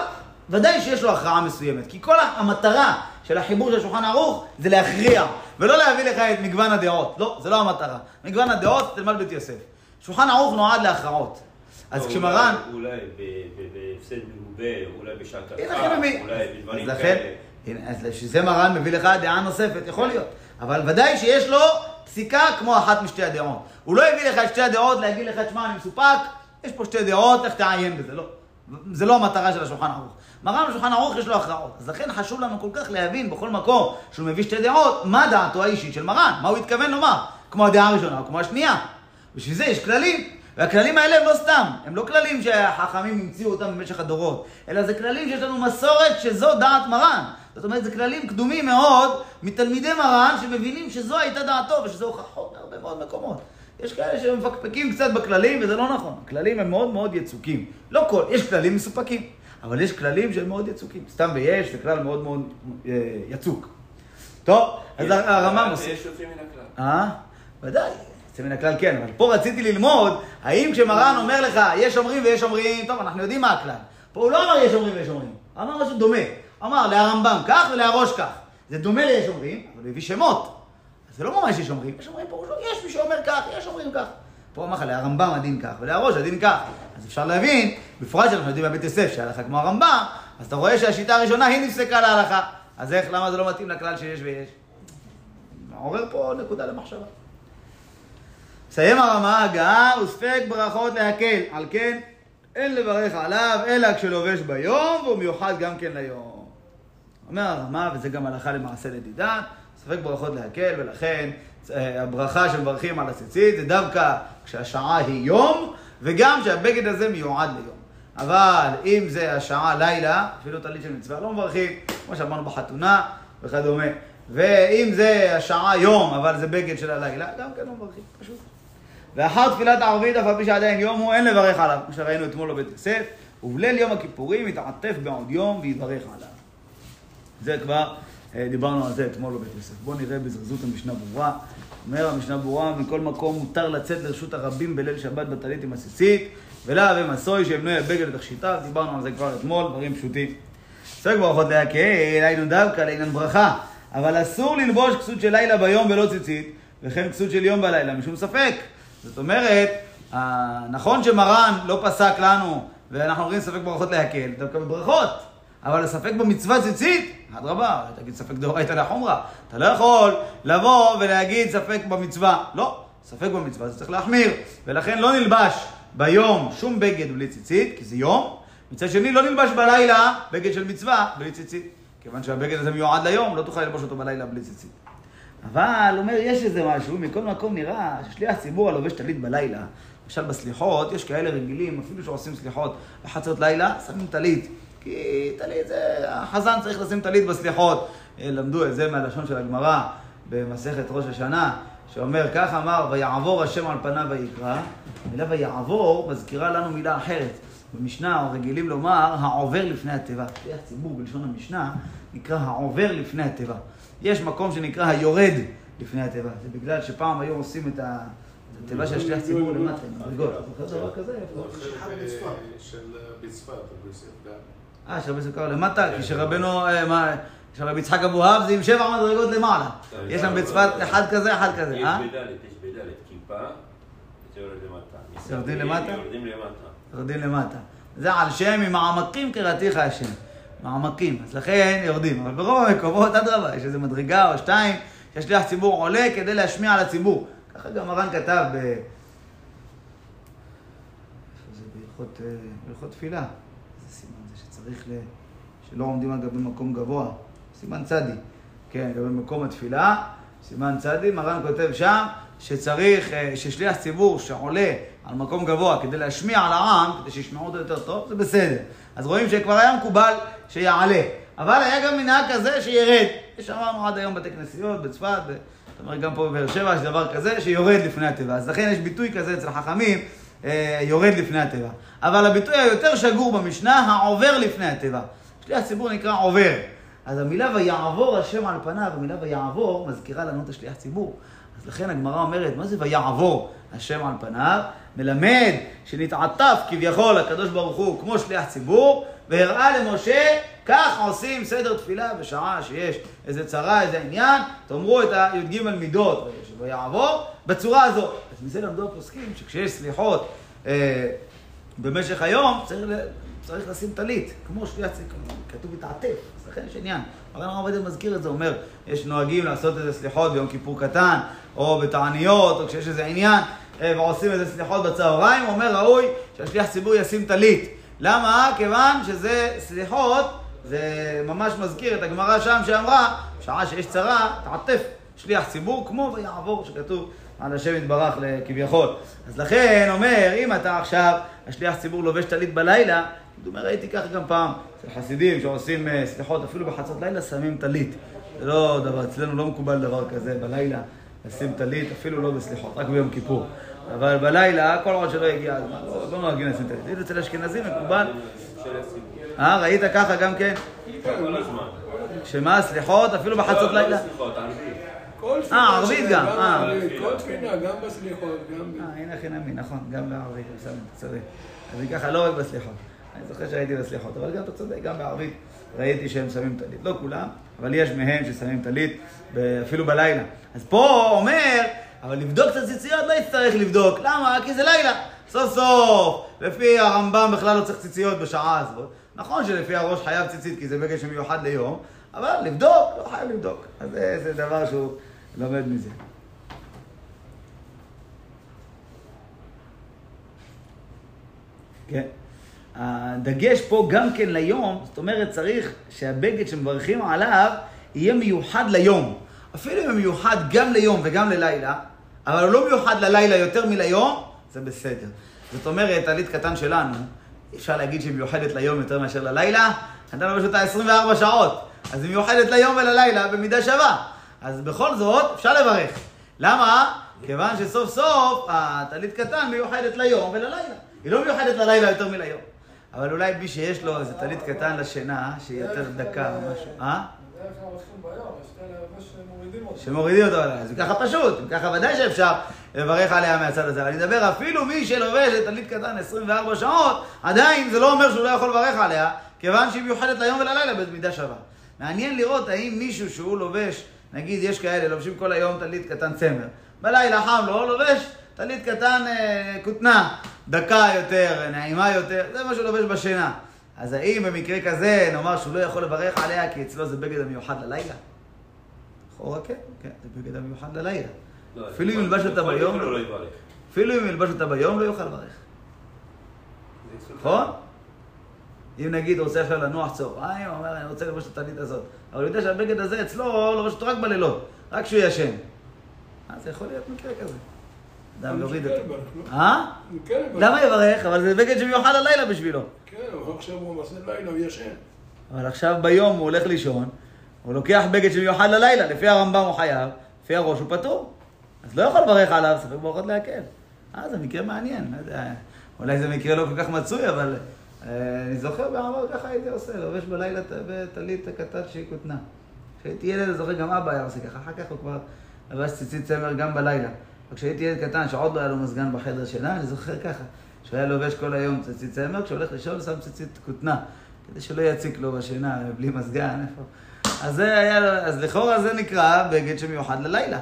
ודאי שיש לו הכרעה מסוימת, כי כל המטרה של החיבור של השולחן ערוך זה להכריע, ולא להביא לך את מגוון הדעות. לא, זה לא המטרה. מגוון הדעות, תלמד בית יוסף. שולחן ערוך נועד להכרעות. אז כשמרן... אולי בהפסד מרובה, אולי בשעת הלכה, אולי בדברים כאלה. אז שזה מרן מביא לך דעה נוספת, יכול להיות. אבל ודאי שיש לו פסיקה כמו אחת משתי הדעות. הוא לא הביא לך את שתי הדעות להגיד לך, תשמע, אני מסופק, יש פה שתי דעות, לך תעיין בזה. לא. זה לא המטרה של השולחן ערוך. מרן בשולחן ערוך יש לו הכרעות. אז לכן חשוב לנו כל כך להבין בכל מקום שהוא מביא שתי דעות, מה דעתו האישית של מרן, מה הוא התכוון לומר, כמו הדעה הראשונה או כמו השנייה. בשביל זה יש כללים. והכללים האלה הם לא סתם, הם לא כללים שהחכמים המציאו אותם במשך הדורות, אלא זה כללים שיש לנו מסורת שזו דעת מרן. זאת אומרת, זה כללים קדומים מאוד מתלמידי מרן שמבינים שזו הייתה דעתו ושזה הוכחות מהרבה מאוד מקומות. יש כאלה שמפקפקים קצת בכללים וזה לא נכון. הכללים הם מאוד מאוד יצוקים. לא כל, יש כללים מסופקים, אבל יש כללים שהם מאוד יצוקים. סתם ויש, זה כלל מאוד מאוד אה, יצוק. טוב, אז הרמה מוסיף. יש יוצאים מן הכלל. אה? ודאי. יוצא מן הכלל כן, אבל פה רציתי ללמוד, האם כשמרן אומר לך, יש אומרים ויש אומרים, טוב, אנחנו יודעים מה הכלל. פה הוא לא אמר יש אומרים ויש אומרים, הוא אמר משהו דומה. אמר להרמב"ם כך ולהראש כך. זה דומה ליש אומרים, אבל הוא הביא שמות. זה לא ממש יש אומרים, יש אומרים פה, יש מי שאומר כך, יש אומרים כך. פה אמר לך, להרמב"ם הדין כך, ולהראש הדין כך. אז אפשר להבין, בפרט שאנחנו יודעים בבית יוסף שההלכה כמו הרמב"ם, אז אתה רואה שהשיטה הראשונה היא נפסקה להלכה. אז איך, למה זה לא מתאים לכלל שיש ויש? מעורר פה נקודה למחשבה. מסיים הרמה גם, וספק ברכות להקל. על כן, אין לברך עליו, אלא כשלובש ביום, והוא מיוחד גם כן ליום. אומר הרמה, וזה גם הלכה למעשה לדידה, ספק ברכות להקל, ולכן אה, הברכה שמברכים על הציצית זה דווקא כשהשעה היא יום, וגם כשהבגד הזה מיועד ליום. אבל אם זה השעה לילה, אפילו טלית של מצווה, לא מברכים, כמו שאמרנו בחתונה וכדומה. ואם זה השעה יום, אבל זה בגד של הלילה, גם כן לא מברכים, פשוט. ואחר תפילת הערבית, אף על פי שעדיין יום הוא, אין לברך עליו, כמו שראינו אתמול בבית יוסף, ובליל יום הכיפורים יתעטף בעוד יום ויברך עליו. זה כבר, אה, דיברנו על זה אתמול בבית יוסף. בואו נראה בזריזות המשנה ברורה. אומר המשנה ברורה, מכל מקום מותר לצאת לרשות הרבים בליל שבת בטלית עם עסיסית, ולאו ומסוי שימנוי הבגד לתכשיטיו, דיברנו על זה כבר אתמול, דברים פשוטים. ספק ברכות להקל, היינו דווקא לעניין ברכה, אבל אסור ללבוש כסות של לילה ביום ולא ציצית, וכן כסות של יום בלילה, משום ספק. זאת אומרת, נכון שמרן לא פסק לנו, ואנחנו אומרים ספק ברכות להקל, דווקא בברכות, אבל הספק במצווה ציצית, אדרבה, תגיד ספק דאורייתא לחומרא. אתה לא יכול לבוא ולהגיד ספק במצווה. לא, ספק במצווה זה צריך להחמיר, ולכן לא נלבש ביום שום בגד בלי ציצית, כי זה יום. מצד שני, לא נלבש בלילה בגד של מצווה בלי ציצית. כיוון שהבגד הזה מיועד ליום, לא תוכל ללבוש אותו בלילה בלי ציצית. אבל, הוא אומר, יש איזה משהו, מכל מקום נראה ששליח ציבור הלובש טלית בלילה, למשל בסליחות, יש כאלה רגילים, אפילו שעושים סליחות בחצות לילה, שמים טלית. כי טלית זה, החזן צריך לשים טלית בסליחות. אה, למדו את זה מהלשון של הגמרא במסכת ראש השנה, שאומר, כך אמר, ויעבור השם על פניו ויקרא. המילה ויעבור מזכירה לנו מילה אחרת. במשנה רגילים לומר, העובר לפני התיבה. שליח ציבור בלשון המשנה נקרא העובר לפני התיבה. יש מקום שנקרא היורד לפני התיבה. זה בגלל שפעם היו עושים את התיבה של שליח ציבור למטה, מדרגות. זוכר דבר כזה? של בצפת, אה, שרבי סוכר למטה, כי שרבנו, אה, מה, שרבי יצחק אבוהב זה עם שבע מדרגות למעלה. יש שם בצפת אחד כזה, אחד כזה, אה? יש בדלת, יש בדלת כיפה, זה יורד למטה. יורדים למטה? יורדים למטה. יורדים למטה. זה על שם ממעמקים קראתיך השם. מעמקים, אז לכן יורדים. אבל ברוב המקומות, אדרבה, יש איזו מדרגה או שתיים, שהשליח ציבור עולה כדי להשמיע על הציבור. ככה גם מרן כתב ב... איפה זה? בהלכות אה, תפילה. איזה סימן זה שצריך ל... שלא עומדים על גבי מקום גבוה. סימן צדי. כן, גבי מקום התפילה, סימן צדי, מרן כותב שם שצריך, אה, ששליח ציבור שעולה על מקום גבוה כדי להשמיע על העם, כדי שישמעו אותו יותר טוב, זה בסדר. אז רואים שכבר היה מקובל שיעלה. אבל היה גם מנהג כזה שירד. שאמרנו עד היום בתי כנסיות, בצפת. זאת אומרת גם פה בבאר שבע יש דבר כזה שיורד לפני התיבה. אז לכן יש ביטוי כזה אצל החכמים, אה, יורד לפני התיבה. אבל הביטוי היותר שגור במשנה, העובר לפני התיבה. שליח ציבור נקרא עובר. אז המילה ויעבור השם על פניו, המילה ויעבור מזכירה לנו את השליח ציבור. אז לכן הגמרא אומרת, מה זה ויעבור השם על פניו? מלמד שנתעטף כביכול הקדוש ברוך הוא כמו שליח ציבור, והראה למשה, כך עושים סדר תפילה בשעה שיש איזה צרה, איזה עניין, תאמרו את הי"ג מידות ויעבור בצורה הזאת. אז מזה למדו הפוסקים שכשיש סליחות אה, במשך היום, צריך, צריך לשים טלית, כמו שליח ציבור, כתוב מתעטף, אז לכן יש עניין. הרב הרב עובדיה מזכיר את זה, אומר, יש נוהגים לעשות איזה סליחות ביום כיפור קטן, או בתעניות, או כשיש איזה עניין, אה, ועושים איזה סליחות בצהריים, אומר, ראוי שהשליח ציבור ישים טלית. למה? כיוון שזה סליחות, זה ממש מזכיר את הגמרא שם שאמרה, שעה שיש צרה, תעטף שליח ציבור, כמו ויעבור, שכתוב על השם יתברך כביכול. אז לכן אומר, אם אתה עכשיו, השליח ציבור לובש טלית בלילה, הוא אומר, ראיתי ככה גם פעם, אצל חסידים שעושים אה, סליחות אפילו בחצות לילה, שמים טלית. זה לא דבר, אצלנו לא מקובל דבר כזה בלילה, לשים טלית, אפילו לא בסליחות, רק ביום כיפור. אבל בלילה, כל עוד שלא הגיע הזמן, לא, לא נוהגים לשים טלית. אצל אשכנזים מקובל. אה, ראית ככה גם כן? שמה, סליחות? אפילו בחצות לא, לילה? לא תפילה אה, ערבית גם, אה. כל תפילה, גם בסליחות, גם... ב- אה, הנה הכי נמי, נכון, גם בערבית, בסדר, צודק. אז זה ככה לא רק בסליחות. אני זוכר שהייתי בסליחות, אבל גם אתה צודק, גם בערבית ראיתי שהם שמים טלית. לא כולם, אבל יש מהם ששמים טלית אפילו בלילה. אז פה אומר, אבל לבדוק את הציציות לא יצטרך לבדוק. למה? כי זה לילה. סוף סוף, לפי הרמב"ם בכלל לא צריך ציציות בשעה הזאת. נכון שלפי הראש חייב ציצית כי זה בגד שמיוחד ליום, אבל לבדוק, לא חייב לבדוק. אז זה, זה דבר שהוא לומד מזה. כן. הדגש פה גם כן ליום, זאת אומרת צריך שהבגד שמברכים עליו יהיה מיוחד ליום. אפילו אם הוא מיוחד גם ליום וגם ללילה, אבל הוא לא מיוחד ללילה יותר מליום, זה בסדר. זאת אומרת, טלית קטן שלנו, אפשר להגיד שהיא מיוחדת ליום יותר מאשר ללילה, נתנו לובש אותה 24 שעות, אז היא מיוחדת ליום וללילה במידה שווה. אז בכל זאת, אפשר לברך. למה? כיוון שסוף סוף הטלית קטן מיוחדת ליום וללילה. היא לא מיוחדת ללילה יותר מליום. אבל אולי מי שיש לו איזה טלית קטן לשינה, שהיא יותר דקה או משהו. אה? שמורידים אותו עליי. אז אם ככה פשוט, ככה ודאי שאפשר לברך עליה מהצד הזה. אבל אני מדבר אפילו מי שלובש את טלית קטן 24 שעות, עדיין זה לא אומר שהוא לא יכול לברך עליה, כיוון שהיא מיוחדת ליום וללילה במידה שווה. מעניין לראות האם מישהו שהוא לובש, נגיד יש כאלה לובשים כל היום טלית קטן צמר, בלילה חם לו, לובש טלית קטן אה, כותנה, דקה יותר, נעימה יותר, זה מה שהוא לובש בשינה. אז האם במקרה כזה נאמר שהוא לא יכול לברך עליה כי אצלו זה בגד המיוחד ללילה? לכאורה כן, כן, זה בגד המיוחד ללילה. לא, אפילו אם ילבש אותה ביום, לא. אפילו אם ילבש אותה ביום, לא יוכל לברך. נכון? אם נגיד הוא רוצה עכשיו לנוח צהריים, הוא אומר, אני רוצה ללבוש את הטלית הזאת. אבל הוא יודע שהבגד הזה אצלו, לובש אותו רק בלילות, רק כשהוא ישן. אז זה יכול להיות מקרה כזה. אדם יוריד אותו. אה? למה יברך? אבל זה בגד שמיוחד ללילה בשבילו. כן, אבל עכשיו הוא עושה לילה, הוא ישן. אבל עכשיו ביום הוא הולך לישון, הוא לוקח בגד שמיוחד ללילה, לפי הרמב"ם הוא חייב, לפי הראש הוא פטור. אז לא יכול לברך עליו, ספק ברכות להקל. אה, זה מקרה מעניין, לא יודע, אולי זה מקרה לא כל כך מצוי, אבל אה, אני זוכר בעבר ככה הייתי עושה, לובש בלילה ט- בטלית קטן שהיא כותנה. כשהייתי ילד, אני זוכר גם אבא היה עושה ככה, אחר כך הוא כבר לבש ציצית צמר גם בלילה. כשהייתי ילד קטן, שעוד לא היה לו מזגן בחדר שינה, אני זוכר ככה, שהוא היה לובש כל היום ציצית צמר, כשהוא הולך לישון שם ציצית כותנה, כדי שלא יציק לו בשינה, בלי מזגן, איפה. אז זה היה, אז לכאורה זה נקרא בגד שמיוחד ללילה.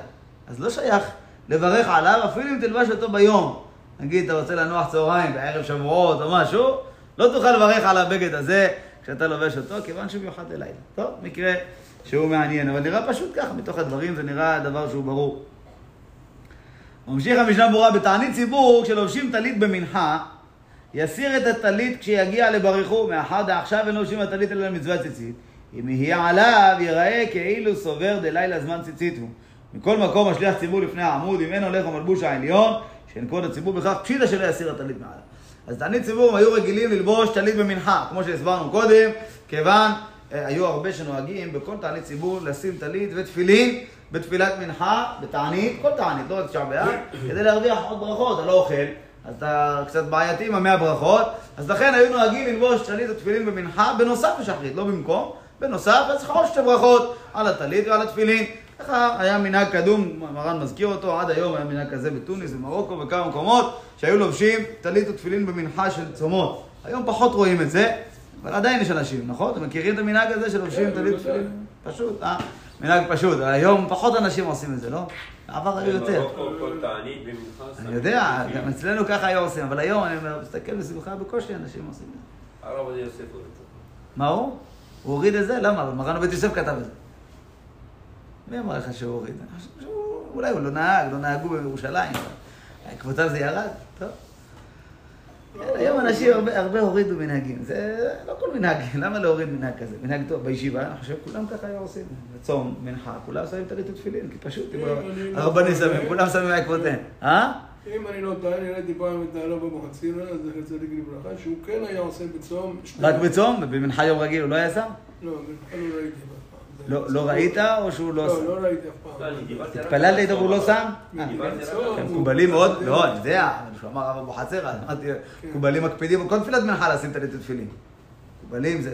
אז לא שייך לברך עליו, אפילו אם תלבש אותו ביום. נגיד, אתה רוצה לנוח צהריים בערב שבועות או משהו, לא תוכל לברך על הבגד הזה כשאתה לובש אותו, כיוון שהוא מיוחד ללילה. טוב, מקרה שהוא מעניין, אבל נראה פשוט ככה, מתוך הדברים זה נראה דבר שהוא ברור. ממשיך המשנה ברורה, בתענית ציבור, כשלובשים טלית במנחה, יסיר את הטלית כשיגיע לברכו, מאחר דעכשיו אין לובשים הטלית אלא למצוות ציצית. אם יהיה עליו, ייראה כאילו סובר דלילה זמן ציצית הוא. מכל מקום משליח ציבור לפני העמוד, אם אין הולך המלבוש העליון, שאין כבוד הציבור בכך, פשיטא שלא יסיר הטלית מעליו. אז תענית ציבור הם היו רגילים ללבוש טלית במנחה, כמו שהסברנו קודם, כיוון אה, היו הרבה שנוהגים בכל תענית ציבור לשים טלית ותפילין בתפילת מנחה, בתענית, כל תענית, לא רק תשעה באב, כדי להרוויח עוד ברכות, אתה לא אוכל, אז אתה קצת בעייתי עם המאה ברכות, אז לכן היו נוהגים ללבוש טלית ותפילין במנחה, בנוסף לשחרית, לא במקום, בנוסף, אז עוד שתי ברכות על הטלית ועל התפילין. ככה היה מנהג קדום, מרן מזכיר אותו, עד היום היה מנהג כזה בתוניס, במרוקו, בכמה מקומות, שהיו לובשים טלית ותפילין במנחה של צומות. היום פחות רואים את זה, אבל עדיין יש אנשים, נכון? אתם מכירים את המנהג הזה שלובשים כן, טלית בוודאי. ותפילין? פשוט, אה? מנהג פשוט, אבל היום פחות אנשים עושים את זה, לא? בעבר היו יותר. אני יודע, גם אצלנו ככה היו עושים, אבל היום אני אומר, מסתכל בשמחה, בקושי אנשים עושים את זה. הרב עובדיה יוסף הוא רצה. מה הוא? הוא הוריד את זה? למה? מרן עובד יוסף כתב את זה. מי אמר לך שהוא הוריד? אולי הוא לא נהג, לא נהגו בירושלים. אבל קבוצה זה ירד, טוב. כן, היום אנשים הרבה, הרבה הורידו מנהגים. זה לא כל מנהג, למה להוריד מנהג כזה? מנהג טוב, בישיבה, אני חושב כולם ככה היו עושים. בצום, מנחה, כולם שמים טלית ותפילין, כי פשוט, לא הרבנים שמים, כולם שמים בעקבותיהם. אה? אם אני לא טועה, אני ראיתי פעם את הרב אבוחצירא, זכר צדיק לברכה, שהוא כן היה עושה בצום. רק בצום? ובמנחה יום רגיל הוא לא היה שם? לא, לא ראיתי אף פעם. לא לא ראית או שהוא לא לא, שם? לא ראיתי אף פעם. לא, התפללת איתו והוא לא שם? אה. הוא- מקובלים מאוד, לא, אני יודע, אבל שהוא אמר הרב אבוחצירא, אז אמרתי, כן. מקובלים מקפידים בכל תפילת מנחה לשים טלית ותפילין. מקובלים, זה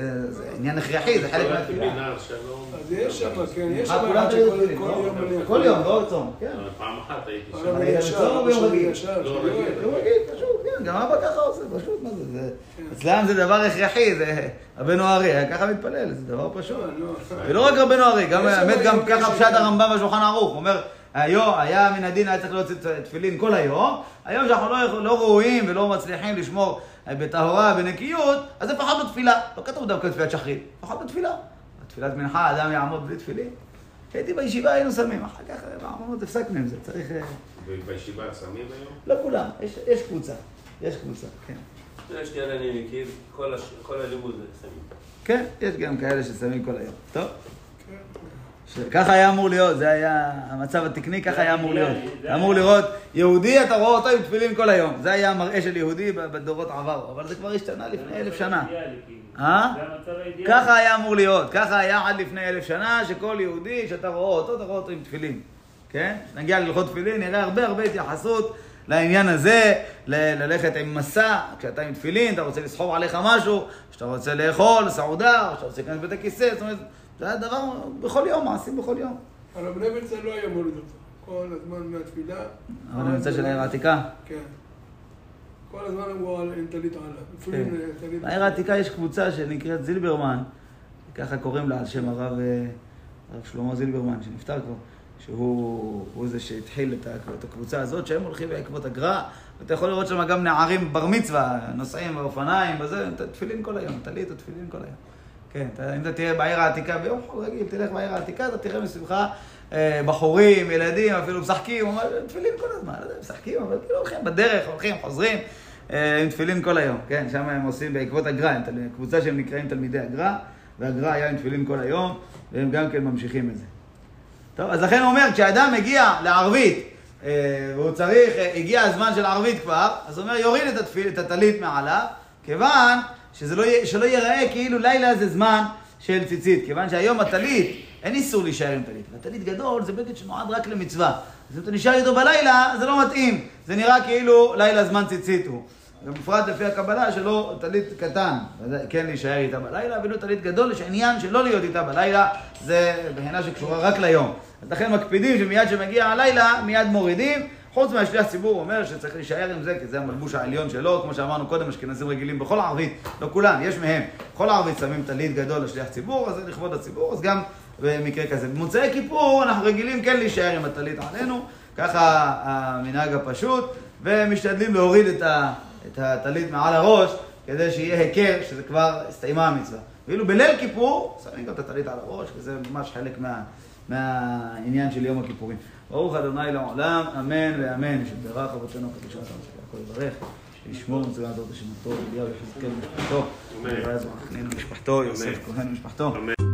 עניין הכרחי, זה חלק מהתפילה. אז יש שם, כן, יש שם אחד שכל תפילין, כל לא? יום. כל יום, לא צום, כן. פעם אחת הייתי שם. אני ישר, רגיל. לא, רגיל. הוא רגיל, פשוט, כן, גם אבא ככה עושה, פשוט, מה זה, זה, אצלם זה דבר הכרחי, זה רבנו ארי, היה ככה מתפלל, זה דבר פשוט. לא, לא. ולא רק רבנו ארי, גם האמת גם ככה פשט הרמב"ם בשולחן ערוך, הוא אומר, היום, היה מן הדין, היה צריך להוציא תפילין כל היום, היום שאנחנו לא, לא ראויים ולא מצליחים לשמור בטהרה, בנקיות, אז לפחות בתפילה, לא כתוב דווקא תפילת שחרית, לפחות בתפילה. בתפילת מנחה אדם יעמוד בלי תפילין. הייתי בישיבה, היינו שמים, אחר כך אמרנו, הפסקנו עם זה, צריך... אה, ובישיבה שמים היום? לא כולם, יש, יש קבוצה, יש קבוצה, כן. יש כאלה אני מכיר, כל הלימוד זה שמים. כן, יש גם כאלה ששמים כל היום. טוב, כן. שככה היה אמור להיות, זה היה המצב התקני, ככה היה אמור להיות. אמור לראות יהודי, אתה רואה אותו עם תפילין כל היום. זה היה המראה של יהודי בדורות עברו, אבל זה כבר השתנה לפני אלף שנה. אה? זה המצב האידיאלי. ככה היה אמור להיות, ככה היה עד לפני אלף שנה, שכל יהודי, שאתה רואה אותו, אתה רואה אותו עם תפילין. כן? נגיע להלכות תפילין, נראה הרבה הרבה התייחסות לעניין הזה, ל- ללכת עם מסע, כשאתה עם תפילין, אתה רוצה לסחוב עליך משהו, שאתה רוצה לאכול, סעודה, או שאתה רוצה להיכנס לבית הכיסא, זאת אומרת, זה היה דבר בכל יום, מעשים בכל יום. הרב לויצן לא היה מוריד אותו. כל הזמן מהתפילה. אבל רוצה של העיר העתיקה. כן. כל הזמן אמרו על אין טלית. אפילו כן. טלית... בעיר העתיקה יש קבוצה שנקראת זילברמן, ככה קוראים לה על שם הרב, אה, הרב שלמה זילברמן, שנפטר כבר, שהוא הוא זה שהתחיל את הקבוצה הזאת, שהם הולכים בעקבות הגר"א, ואתה יכול לראות שם גם נערים בר מצווה, נוסעים באופניים, וזה, תפילין כל היום, טלית ותפילין כל היום. כן, אתה, אם אתה תהיה בעיר העתיקה ביום חול רגיל, תלך בעיר העתיקה, אתה תראה מסביבך אה, בחורים, ילדים, אפילו משחקים, תפילין כל הזמן, לא יודע, משחקים, אבל כאילו הולכים בדרך, הולכים, חוזרים, אה, עם תפילין כל היום, כן, שם הם עושים בעקבות הגר"א, קבוצה שהם נקראים תלמידי הגר"א, והגר"א היה עם תפילין כל היום, והם גם כן ממשיכים את זה. טוב, אז לכן הוא אומר, כשאדם מגיע לערבית, אה, והוא צריך, אה, הגיע הזמן של ערבית כבר, אז הוא אומר, יוריד את, התפיל, את הטלית מעליו, כיוון שזה לא, שלא ייראה כאילו לילה זה זמן של ציצית, כיוון שהיום הטלית, אין איסור להישאר עם טלית. הטלית גדול זה בגד שנועד רק למצווה. אז אם אתה נשאר איתו בלילה, זה לא מתאים. זה נראה כאילו לילה זמן ציצית הוא. ובפרט לפי הקבלה שלא טלית קטן, כן להישאר איתה בלילה, ואילו טלית גדול יש עניין שלא להיות איתה בלילה, זה בחינה שקשורה רק ליום. אז לכן מקפידים שמיד שמגיע הלילה, מיד מורידים. חוץ מהשליח ציבור אומר שצריך להישאר עם זה, כי זה המלבוש העליון שלו, כמו שאמרנו קודם, אשכנזים רגילים בכל ערבית, לא כולם, יש מהם. בכל ערבית שמים טלית גדול לשליח ציבור, אז זה לכבוד הציבור, אז גם במקרה כזה. במוצאי כיפור אנחנו רגילים כן להישאר עם הטלית עלינו, ככה המנהג הפשוט, ומשתדלים להוריד את הטלית מעל הראש, כדי שיהיה היכר שזה כבר הסתיימה המצווה. ואילו בליל כיפור, שמים גם את הטלית על הראש, וזה ממש חלק מה, מהעניין של יום הכיפורים. ברוך ה' לעולם, אמן ואמן, שברך אבותינו הקדוש ברוך הוא יברך, שישמור מצוות זאת השם הטוב, אליהו יחזקאל משפחתו, אמן. ירז וחנין משפחתו, יוסף כהן משפחתו. אמן.